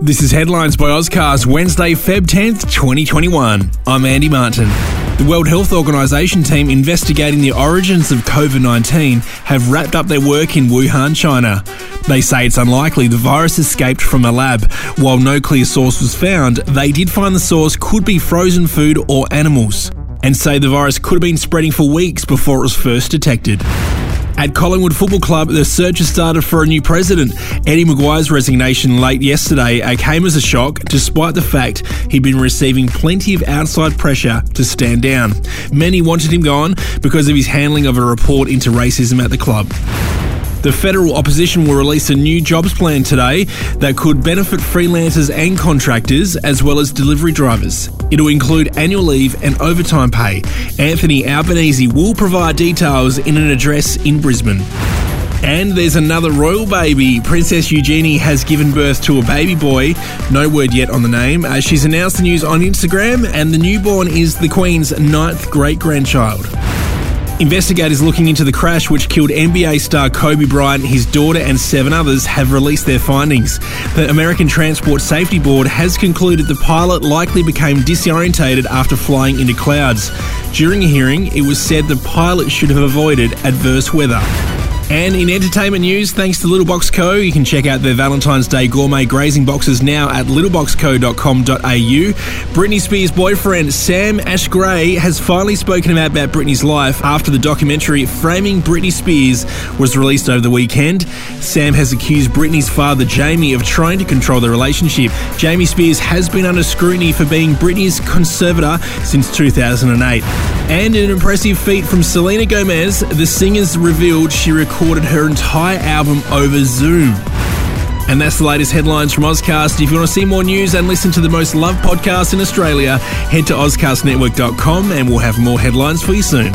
This is Headlines by Ozcast, Wednesday, Feb 10th, 2021. I'm Andy Martin. The World Health Organization team investigating the origins of COVID 19 have wrapped up their work in Wuhan, China. They say it's unlikely the virus escaped from a lab. While no clear source was found, they did find the source could be frozen food or animals, and say the virus could have been spreading for weeks before it was first detected. At Collingwood Football Club, the search has started for a new president. Eddie McGuire's resignation late yesterday came as a shock, despite the fact he'd been receiving plenty of outside pressure to stand down. Many wanted him gone because of his handling of a report into racism at the club. The federal opposition will release a new jobs plan today that could benefit freelancers and contractors, as well as delivery drivers. It'll include annual leave and overtime pay. Anthony Albanese will provide details in an address in Brisbane. And there's another royal baby. Princess Eugenie has given birth to a baby boy. No word yet on the name. Uh, she's announced the news on Instagram, and the newborn is the Queen's ninth great grandchild. Investigators looking into the crash which killed NBA star Kobe Bryant, his daughter, and seven others have released their findings. The American Transport Safety Board has concluded the pilot likely became disorientated after flying into clouds. During a hearing, it was said the pilot should have avoided adverse weather. And in entertainment news, thanks to Little Box Co., you can check out their Valentine's Day gourmet grazing boxes now at littleboxco.com.au. Britney Spears' boyfriend Sam Asghari has finally spoken about, Britney's life after the documentary Framing Britney Spears was released over the weekend. Sam has accused Britney's father Jamie of trying to control the relationship. Jamie Spears has been under scrutiny for being Britney's conservator since 2008. And an impressive feat from Selena Gomez, the singer's revealed she recorded recorded her entire album over Zoom. And that's the latest headlines from Ozcast. If you want to see more news and listen to the most loved podcast in Australia, head to ozcastnetwork.com and we'll have more headlines for you soon.